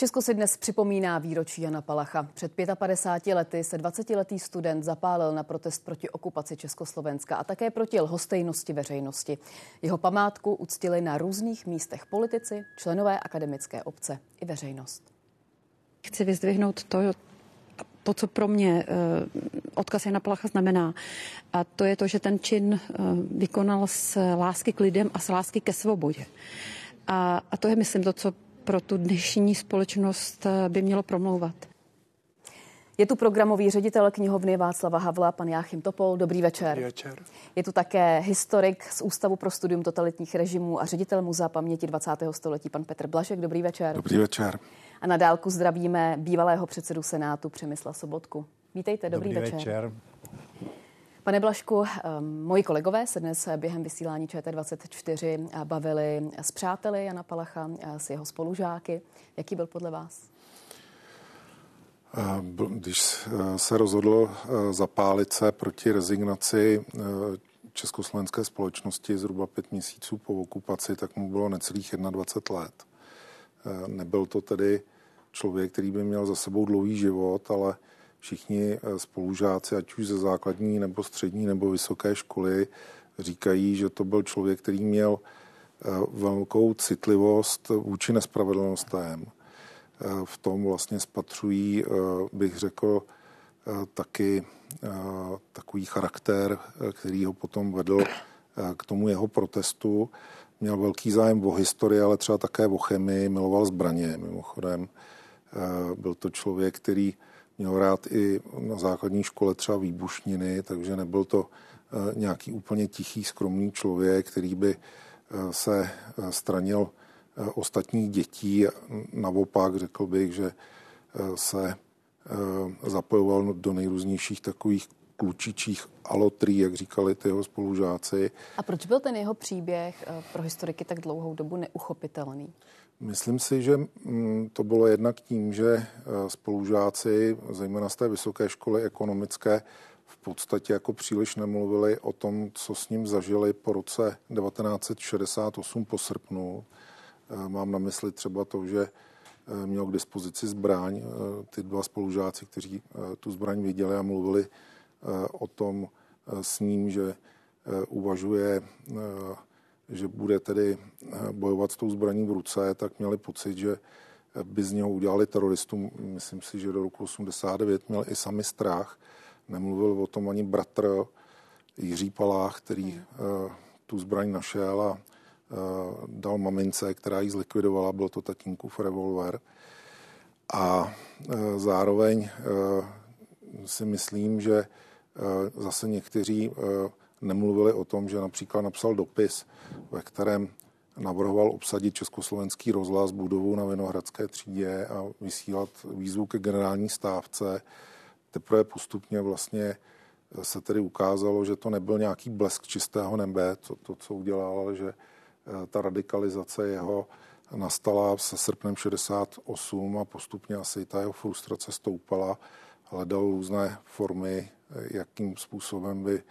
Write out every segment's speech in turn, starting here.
Česko si dnes připomíná výročí Jana Palacha. Před 55 lety se 20-letý student zapálil na protest proti okupaci Československa a také proti lhostejnosti veřejnosti. Jeho památku uctili na různých místech politici, členové akademické obce i veřejnost. Chci vyzdvihnout to, to, co pro mě eh, odkaz Jana Palacha znamená. A to je to, že ten čin eh, vykonal z lásky k lidem a z lásky ke svobodě. A, a to je, myslím, to, co pro tu dnešní společnost eh, by mělo promlouvat. Je tu programový ředitel knihovny Václava Havla, pan Jáchym Topol. Dobrý večer. Dobrý večer. Je tu také historik z Ústavu pro studium totalitních režimů a ředitel Muzea paměti 20. století, pan Petr Blažek. Dobrý večer. Dobrý večer. A na dálku zdravíme bývalého předsedu Senátu Přemysla Sobotku. Vítejte, dobrý, dobrý večer. večer. Pane Blašku, ehm, moji kolegové se dnes během vysílání ČT24 bavili s přáteli Jana Palacha, s jeho spolužáky. Jaký byl podle vás? Když se rozhodl zapálit se proti rezignaci československé společnosti zhruba pět měsíců po okupaci, tak mu bylo necelých 21 let. Nebyl to tedy člověk, který by měl za sebou dlouhý život, ale všichni eh, spolužáci, ať už ze základní nebo střední nebo vysoké školy, říkají, že to byl člověk, který měl eh, velkou citlivost vůči nespravedlnostem. Eh, v tom vlastně spatřují, bych řekl, taky takový charakter, který ho potom vedl k tomu jeho protestu. Měl velký zájem o historii, ale třeba také o chemii, miloval zbraně mimochodem. Byl to člověk, který měl rád i na základní škole třeba výbušniny, takže nebyl to eh, nějaký úplně tichý, skromný člověk, který by eh, se eh, stranil ostatních dětí. Naopak řekl bych, že se zapojoval do nejrůznějších takových klučičích alotrí, jak říkali ty jeho spolužáci. A proč byl ten jeho příběh pro historiky tak dlouhou dobu neuchopitelný? Myslím si, že mm, to bylo jednak tím, že eh, spolužáci, zejména z té vysoké školy ekonomické, v podstatě jako příliš nemluvili o tom, co s ním zažili po roce 1968 po srpnu. Eh, mám na mysli třeba to, že eh, měl k dispozici zbraň. Ty dva spolužáci, kteří tu zbraň viděli a mluvili o tom s ním, že uvažuje že bude tedy eh, bojovat s tou zbraní v ruce, tak měli pocit, že by z něho udělali teroristu. Myslím si, že do roku 89 měl i sami strach. Nemluvil o tom ani bratr Jiří Palách, který uh, tu zbraň našel a dal mamince, která ji zlikvidovala, byl to tatínkův revolver. A zároveň si myslím, že zase někteří nemluvili o tom, že například napsal dopis, ve kterém navrhoval obsadit československý rozhlas budovu na Vinohradské třídě a vysílat výzvu ke generální stávce. Teprve postupně vlastně se tedy ukázalo, že to nebyl nějaký blesk čistého nebe, to, to co udělal, ale že eh, ta radikalizace jeho nastala se srpnem 68 a postupně asi ta jeho frustrace stoupala, hledal různé formy, eh, jakým způsobem by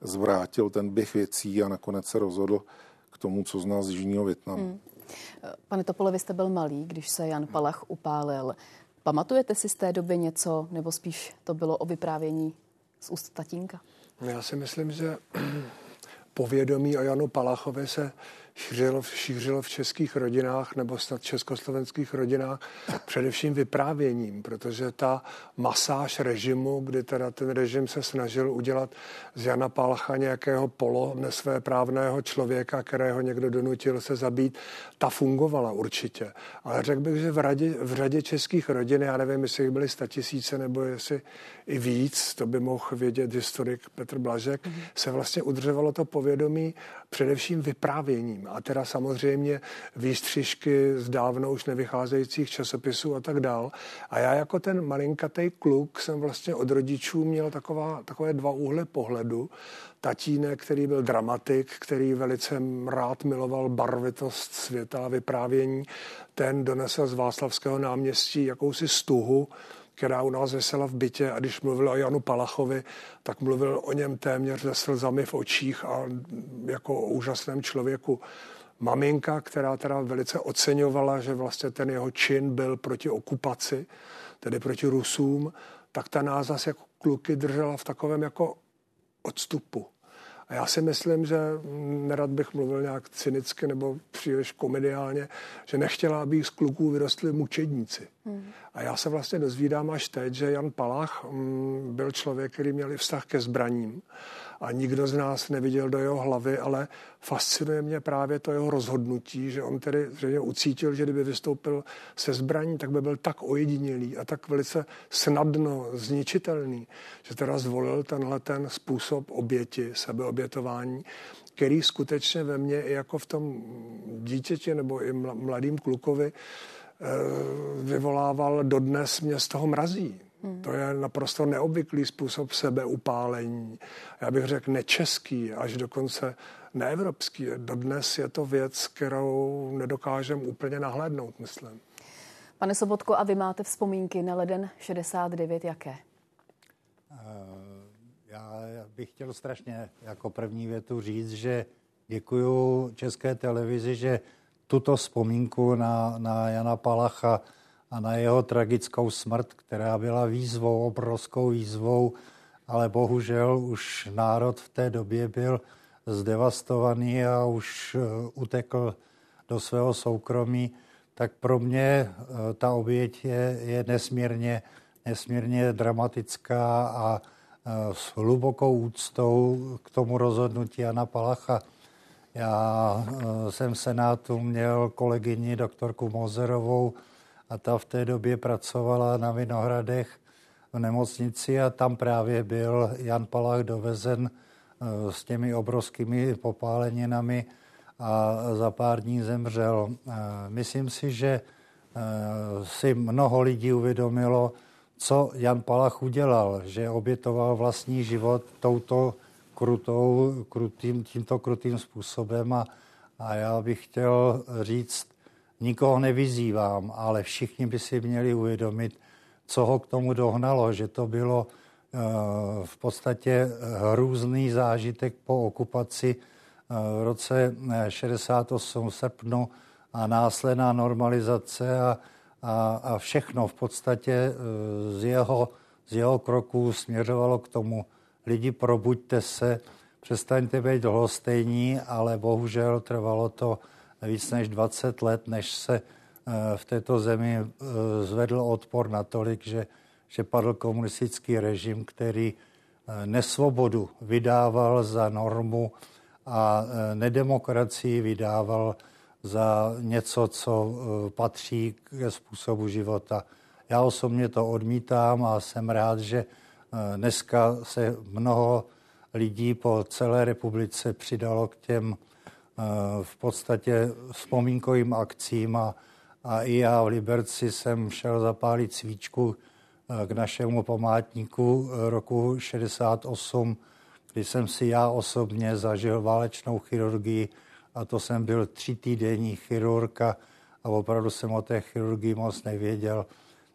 zvrátil ten běh věcí a nakonec se rozhodl k tomu, co zná z Jižního Větnamu. Hmm. Pane Topole, vy jste byl malý, když se Jan Palach upálil. Pamatujete si z té doby něco, nebo spíš to bylo o vyprávění z úst tatínka? Já si myslím, že povědomí o Janu Palachovi se šířilo, šířilo v českých rodinách nebo snad československých rodinách především vyprávěním, protože ta masáž režimu, kdy teda ten režim se snažil udělat z Jana Palacha nějakého polo nesvéprávného člověka, kterého někdo donutil se zabít, ta fungovala určitě. Ale řekl bych, že v, radě, v řadě českých rodin, já nevím, jestli jich byly tisíce nebo jestli i víc, to by mohl vědět historik Petr Blažek, mm-hmm. se vlastně udržovalo to povědomí především vyprávěním. A teda samozřejmě výstřižky z dávno už nevycházejících časopisů a tak dál. A já jako ten malinkatý kluk jsem vlastně od rodičů měl taková, takové dva úhle pohledu. Tatínek, který byl dramatik, který velice rád miloval barvitost světa a vyprávění, ten donesl z Václavského náměstí jakousi stuhu, která u nás vesela v bytě a když mluvil o Janu Palachovi, tak mluvil o něm téměř se slzami v očích a jako o úžasném člověku. maminka, která teda velice oceňovala, že vlastně ten jeho čin byl proti okupaci, tedy proti Rusům, tak ta nás zase jako kluky držela v takovém jako odstupu. A já si myslím, že nerad bych mluvil nějak cynicky nebo příliš komediálně, že nechtěla, aby z kluků vyrostli mučedníci. A já se vlastně dozvídám až teď, že Jan Palach mm, byl člověk, který měl vztah ke zbraním. A nikdo z nás neviděl do jeho hlavy, ale fascinuje mě právě to jeho rozhodnutí, že on tedy zřejmě ucítil, že kdyby vystoupil se zbraní, tak by byl tak ojedinělý a tak velice snadno zničitelný, že teda zvolil tenhle ten způsob oběti, sebeobětování, který skutečně ve mně i jako v tom dítěti nebo i mladým klukovi vyvolával dodnes mě z toho mrazí. Hmm. To je naprosto neobvyklý způsob sebeupálení. Já bych řekl nečeský, až dokonce neevropský. Dodnes je to věc, kterou nedokážeme úplně nahlédnout, myslím. Pane Sobotko, a vy máte vzpomínky na leden 69 jaké? Uh, já bych chtěl strašně jako první větu říct, že děkuju České televizi, že tuto vzpomínku na, na Jana Palacha a na jeho tragickou smrt, která byla výzvou, obrovskou výzvou, ale bohužel už národ v té době byl zdevastovaný a už eh, utekl do svého soukromí, tak pro mě eh, ta oběť je, je nesmírně, nesmírně dramatická a eh, s hlubokou úctou k tomu rozhodnutí Jana Palacha. Já jsem v Senátu měl kolegyni doktorku Mozerovou, a ta v té době pracovala na Vinohradech v nemocnici a tam právě byl Jan Palach dovezen eh, s těmi obrovskými popáleninami a za pár dní zemřel. Eh, myslím si, že eh, si mnoho lidí uvědomilo, co Jan Palach udělal, že obětoval vlastní život touto krutou, krutým, tímto krutým způsobem a, a já bych chtěl říct, nikoho nevyzývám, ale všichni by si měli uvědomit, co ho k tomu dohnalo, že to bylo eh, v podstatě hrůzný zážitek po okupaci eh, v roce 68 eh, srpnu a následná normalizace a, a, a všechno v podstatě z jeho, z jeho kroků směřovalo k tomu, lidi probuďte se, přestaňte být dlhostejní, ale bohužel trvalo to víc než 20 let, než se eh, v této zemi eh, zvedl odpor natolik, že, že padl komunistický režim, který eh, nesvobodu vydával za normu a nedemokracii vydával za něco, co patří ke způsobu života. Já osobně to odmítám a jsem rád, že dneska se mnoho lidí po celé republice přidalo k těm v podstatě vzpomínkovým akcím a, a i já v Liberci jsem šel zapálit svíčku eh, k našemu památníku eh, roku 68, kdy jsem si já osobně zažil válečnou chirurgii a to jsem byl tři týdenní chirurg a opravdu jsem o té chirurgii moc nevěděl.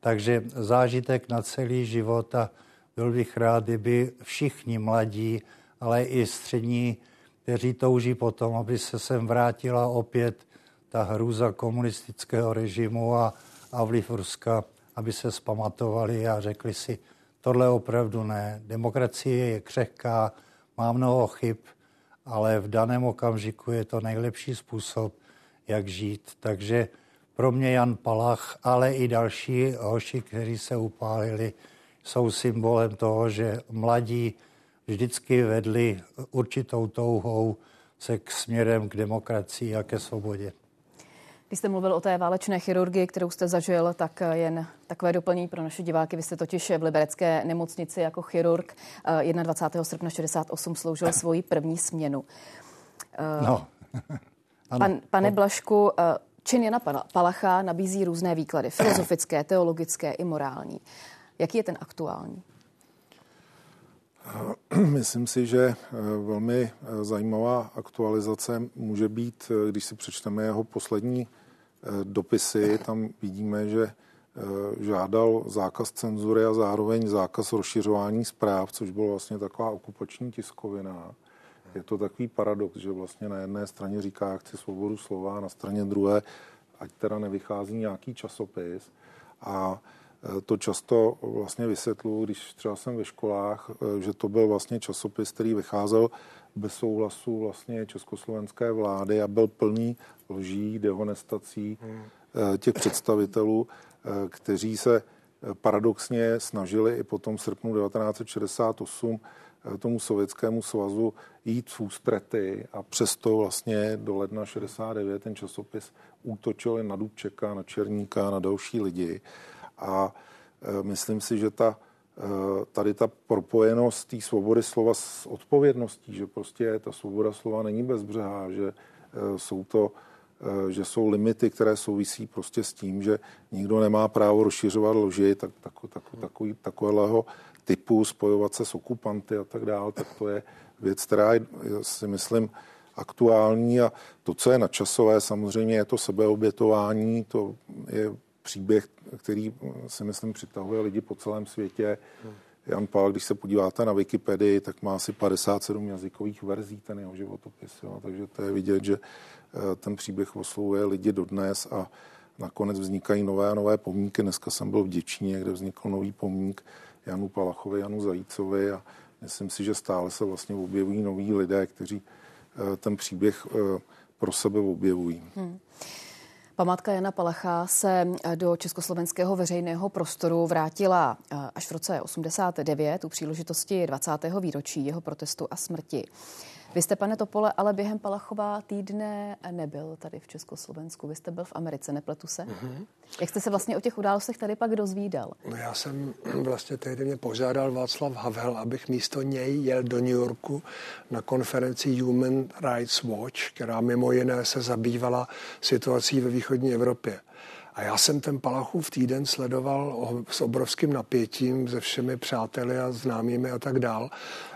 Takže zážitek na celý život a byl bych rád, kdyby všichni mladí, ale i střední kteří touží potom, aby se sem vrátila opět ta hrůza komunistického režimu a, a vliv Ruska, aby se spamatovali a řekli si, tohle opravdu ne. Demokracie je křehká, má mnoho chyb, ale v daném okamžiku je to nejlepší způsob, jak žít. Takže pro mě Jan Palach, ale i další hoši, kteří se upálili, jsou symbolem toho, že mladí vždycky vedli určitou touhou se k směrem k demokracii a ke svobodě. Když jste mluvil o té válečné chirurgii, kterou jste zažil, tak jen takové doplnění pro naše diváky. Vy jste totiž v liberecké nemocnici jako chirurg 21. srpna 68 sloužil svoji první směnu. No. Pan, pane Blašku, čin Jana Palacha nabízí různé výklady, filozofické, teologické i morální. Jaký je ten aktuální? Myslím si, že eh, velmi eh, zajímavá aktualizace může být, eh, když si přečteme jeho poslední dopisy, tam vidíme, že žádal zákaz cenzury a zároveň zákaz rozšiřování zpráv, což bylo vlastně taková okupační tiskovina. je to takový paradox, že vlastně na jedné straně říká, jak chci svobodu slova, a na straně druhé, ať teda nevychází nějaký časopis. A to často vlastně vysvětluji, když třeba jsem ve školách, e, že to byl vlastně časopis, který vycházel bez souhlasu vlastně československé vlády a byl plný lží, dehonestací hmm. těch představitelů, kteří se paradoxně snažili i potom v srpnu 1968 tomu sovětskému svazu jít v ústrety a přesto vlastně do ledna 69 ten časopis útočil na Dubčeka, na Černíka, na další lidi a e, myslím si, že ta e, tady ta propojenost té svobody slova s odpovědností, že prostě ta svoboda slova není bezbřehá, že e, jsou to že jsou limity, které souvisí prostě s tím, že nikdo nemá právo rozšiřovat lži, tak, tak, tak, takový, takového typu, spojovat se s okupanty a tak dále, tak to je věc, která je, si myslím, aktuální. A to, co je nadčasové, samozřejmě je to sebeobětování, to je příběh, který si myslím přitahuje lidi po celém světě. Jan Pál, když se podíváte na Wikipedii, tak má asi 57 jazykových verzí ten jeho životopis. Jo. Takže to je vidět, že eh, ten příběh oslovuje lidi dodnes a nakonec vznikají nové a nové pomníky. Dneska jsem byl v Děčíně, kde vznikl nový pomník Janu Palachovi, Janu Zajícovi a myslím si, že stále se vlastně objevují noví lidé, kteří eh, ten příběh eh, pro sebe objevují. Hmm. Památka Jana Palacha se eh, do československého veřejného prostoru vrátila až v roce 89 u příležitosti 20. výročí jeho protestu a smrti. Vy jste, pane Topole, ale během Palachova týdne nebyl tady v Československu. Vy jste byl v Americe, nepletu se? Mm-hmm. Jak jste se vlastně o těch událostech tady pak dozvídal? No já jsem vlastně tehdy mě požádal Václav Havel, abych místo něj jel do New Yorku na konferenci Human Rights Watch, která mimo jiné se zabývala situací ve východní Evropě. A já jsem ten Palachův týden sledoval s obrovským napětím se všemi přáteli a známými a tak dál.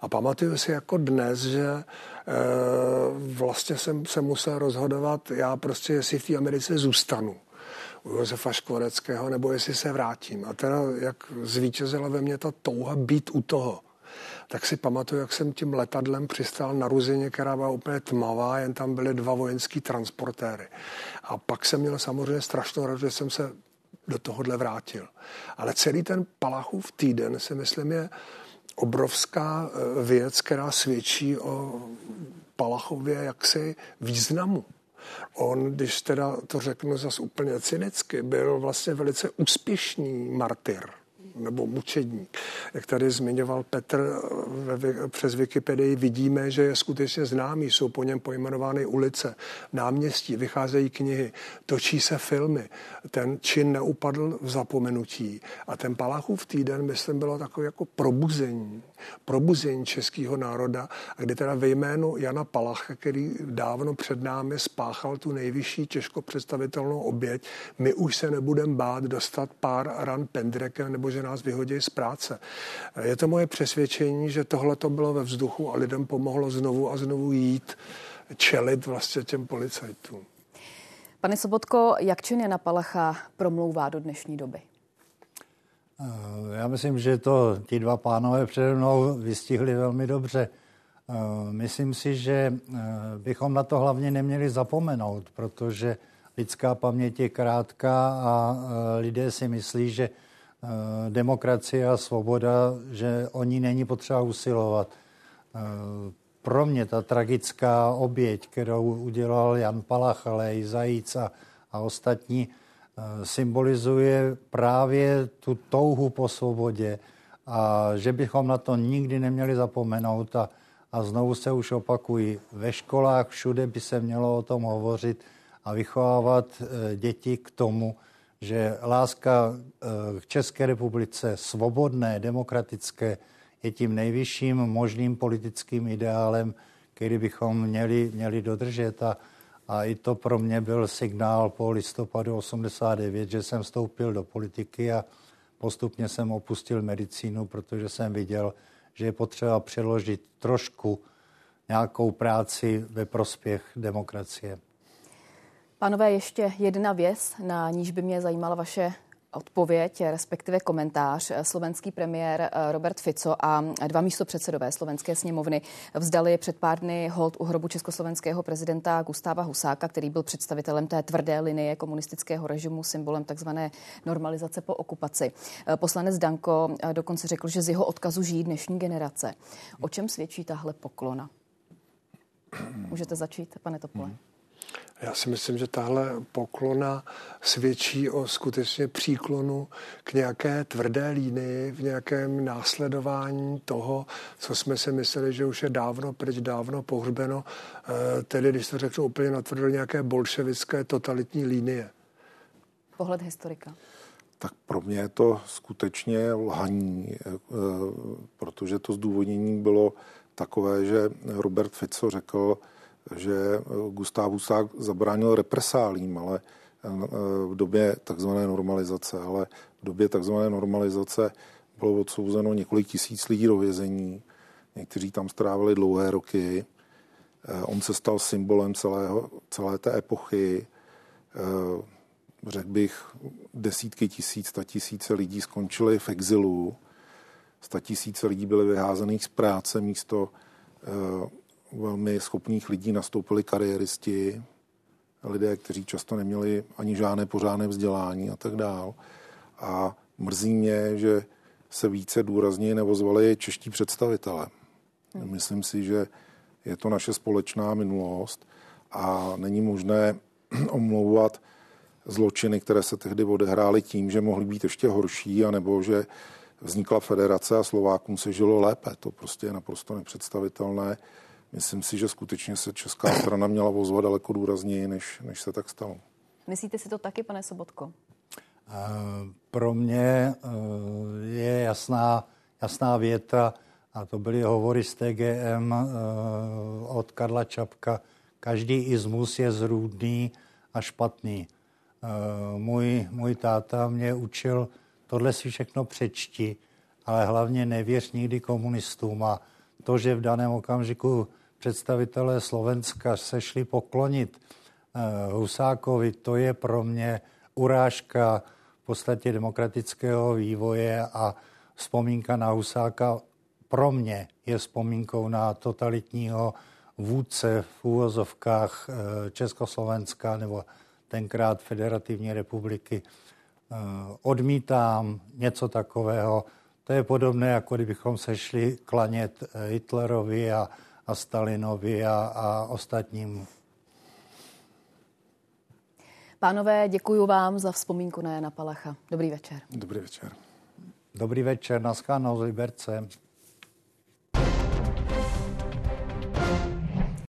A pamatuju si jako dnes, že e, vlastně jsem se musel rozhodovat, já prostě jestli v té Americe zůstanu u Josefa Škvoreckého, nebo jestli se vrátím. A teda jak zvítězila ve mně ta touha být u toho tak si pamatuju, jak jsem tím letadlem přistál na Ruzině, která byla úplně tmavá, jen tam byly dva vojenský transportéry. A pak jsem měl samozřejmě strašnou radost, že jsem se do tohohle vrátil. Ale celý ten Palachův týden si myslím je obrovská eh, věc, která svědčí o Palachově jaksi významu. On, když teda to řeknu zase úplně cynicky, byl vlastně velice úspěšný martyr nebo mučedník. Jak tady zmiňoval Petr ve, přes Wikipedii, vidíme, že je skutečně známý, jsou po něm pojmenovány ulice, náměstí, vycházejí knihy, točí se filmy. Ten čin neupadl v zapomenutí. A ten Palachův týden, myslím, bylo takové jako probuzení, probuzení českého národa, kdy teda ve jménu Jana Palacha, který dávno před námi spáchal tu nejvyšší těžko představitelnou oběť, my už se nebudeme bát dostat pár ran pendrekem nebo že nás vyhodí z práce. Je to moje přesvědčení, že tohle to bylo ve vzduchu a lidem pomohlo znovu a znovu jít čelit vlastně těm policajtům. Pane Sobotko, jak čin Jana Palacha promlouvá do dnešní doby? Eh, já myslím, že to ti dva pánové přede mnou vystihli velmi dobře. Eh, myslím si, že eh, bychom na to hlavně neměli zapomenout, protože lidská paměť je krátká a lidé si myslí, že demokracie a svoboda, že o ní není potřeba usilovat. Eh, pro mě ta tragická oběť, kterou udělal Jan Palach, ale i Zajíc a, a ostatní, eh, symbolizuje právě tu touhu po svobodě a že bychom na to nikdy neměli zapomenout a, a znovu se už opakují, ve školách všude by se mělo o tom hovořit a vychovávat děti k tomu, že láska eh, k České republice svobodné, demokratické je tím nejvyšším možným politickým ideálem, který bychom měli, měli dodržet. A, a i to pro mě byl signál po listopadu 89, že jsem vstoupil do politiky a postupně jsem opustil medicínu, protože jsem viděl, že je potřeba přeložit trošku nějakou práci ve prospěch demokracie. Pánové, ještě jedna věc, na níž by mě zajímala vaše odpověď, respektive komentář. Slovenský premiér Robert Fico a dva místopředsedové slovenské sněmovny vzdali před pár dny hold u hrobu československého prezidenta Gustáva Husáka, který byl představitelem té tvrdé linie komunistického režimu, symbolem takzvané normalizace po okupaci. Poslanec Danko dokonce řekl, že z jeho odkazu žijí dnešní generace. O čem svědčí tahle poklona? Můžete začít, pane Topole. Hmm. Já si myslím, že tahle poklona svědčí o skutečně příklonu k nějaké tvrdé línii, v nějakém následování toho, co jsme si mysleli, že už je dávno pryč, dávno pohřbeno, eh, tedy, když to řeknu úplně natvrdo, nějaké bolševické totalitní linie. Pohled historika. Tak pro mě je to skutečně lhaní, eh, protože to zdůvodnění bylo takové, že Robert Fico řekl, že Gustav Husák zabránil represálím, ale eh, v době takzvané normalizace, ale v době takzvané normalizace bylo odsouzeno několik tisíc lidí do vězení. Někteří tam strávili dlouhé roky. Eh, on se stal symbolem celého, celé té epochy. Eh, řekl bych, desítky tisíc, sta tisíce lidí skončili v exilu. Sta tisíce lidí byly vyházených z práce místo velmi schopných lidí nastoupili kariéristi, lidé, kteří často neměli ani žádné pořádné vzdělání a tak dál. A mrzí mě, že se více důrazně nevozvali čeští představitelé. Hmm. Myslím si, že je to naše společná minulost a není možné omlouvat zločiny, které se tehdy odehrály tím, že mohly být ještě horší, anebo že vznikla federace a Slovákům se žilo lépe. To prostě je naprosto nepředstavitelné. Myslím si, že skutečně se česká strana měla vozvat daleko důrazněji, než, než se tak stalo. Myslíte si to taky, pane Sobotko? Pro mě eh, je jasná, jasná věta, a to byly hovory z TGM eh, od Karla Čapka, každý izmus je zrůdný a špatný. Eh, můj, můj táta mě učil, tohle si všechno přečti, ale hlavně nevěř nikdy komunistům a to, že v daném okamžiku představitelé Slovenska se šli poklonit eh, Husákovi, to je pro mě urážka v podstatě demokratického vývoje a vzpomínka na Husáka pro mě je vzpomínkou na totalitního vůdce v úvozovkách eh, Československa nebo tenkrát Federativní republiky. Eh, odmítám něco takového. To je podobné, jako kdybychom se šli klanět Hitlerovi a a Stalinovi a, a ostatním. Pánové, děkuji vám za vzpomínku na Jana Palacha. Dobrý večer. Dobrý večer. Dobrý večer, na z Liberce.